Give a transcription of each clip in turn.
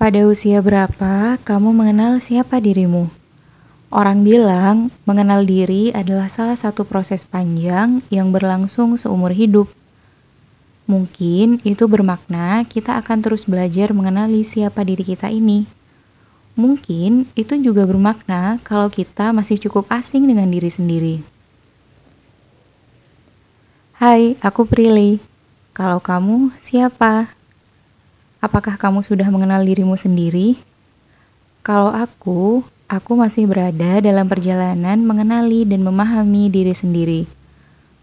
Pada usia berapa kamu mengenal siapa dirimu? Orang bilang mengenal diri adalah salah satu proses panjang yang berlangsung seumur hidup. Mungkin itu bermakna kita akan terus belajar mengenali siapa diri kita ini. Mungkin itu juga bermakna kalau kita masih cukup asing dengan diri sendiri. Hai, aku Prilly. Kalau kamu siapa? Apakah kamu sudah mengenal dirimu sendiri? Kalau aku, aku masih berada dalam perjalanan mengenali dan memahami diri sendiri.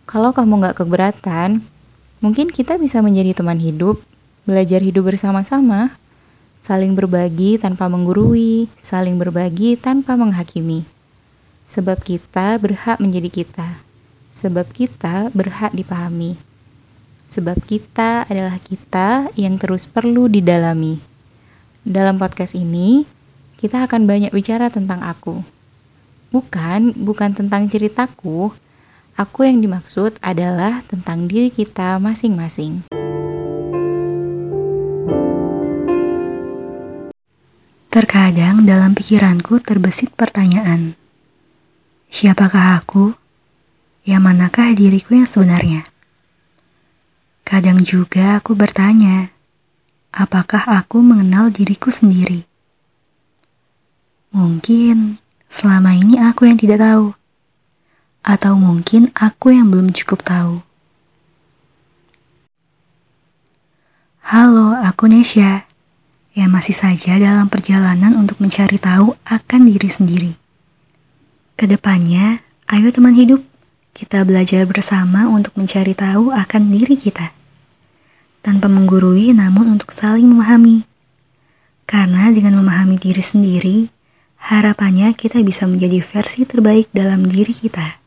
Kalau kamu gak keberatan, mungkin kita bisa menjadi teman hidup, belajar hidup bersama-sama, saling berbagi tanpa menggurui, saling berbagi tanpa menghakimi. Sebab kita berhak menjadi kita, sebab kita berhak dipahami sebab kita adalah kita yang terus perlu didalami. Dalam podcast ini, kita akan banyak bicara tentang aku. Bukan, bukan tentang ceritaku. Aku yang dimaksud adalah tentang diri kita masing-masing. Terkadang dalam pikiranku terbesit pertanyaan. Siapakah aku? Yang manakah diriku yang sebenarnya? Kadang juga aku bertanya, apakah aku mengenal diriku sendiri? Mungkin selama ini aku yang tidak tahu, atau mungkin aku yang belum cukup tahu. Halo, aku Nesya, yang masih saja dalam perjalanan untuk mencari tahu akan diri sendiri. Ke depannya, ayo teman hidup, kita belajar bersama untuk mencari tahu akan diri kita tanpa menggurui namun untuk saling memahami. Karena dengan memahami diri sendiri, harapannya kita bisa menjadi versi terbaik dalam diri kita.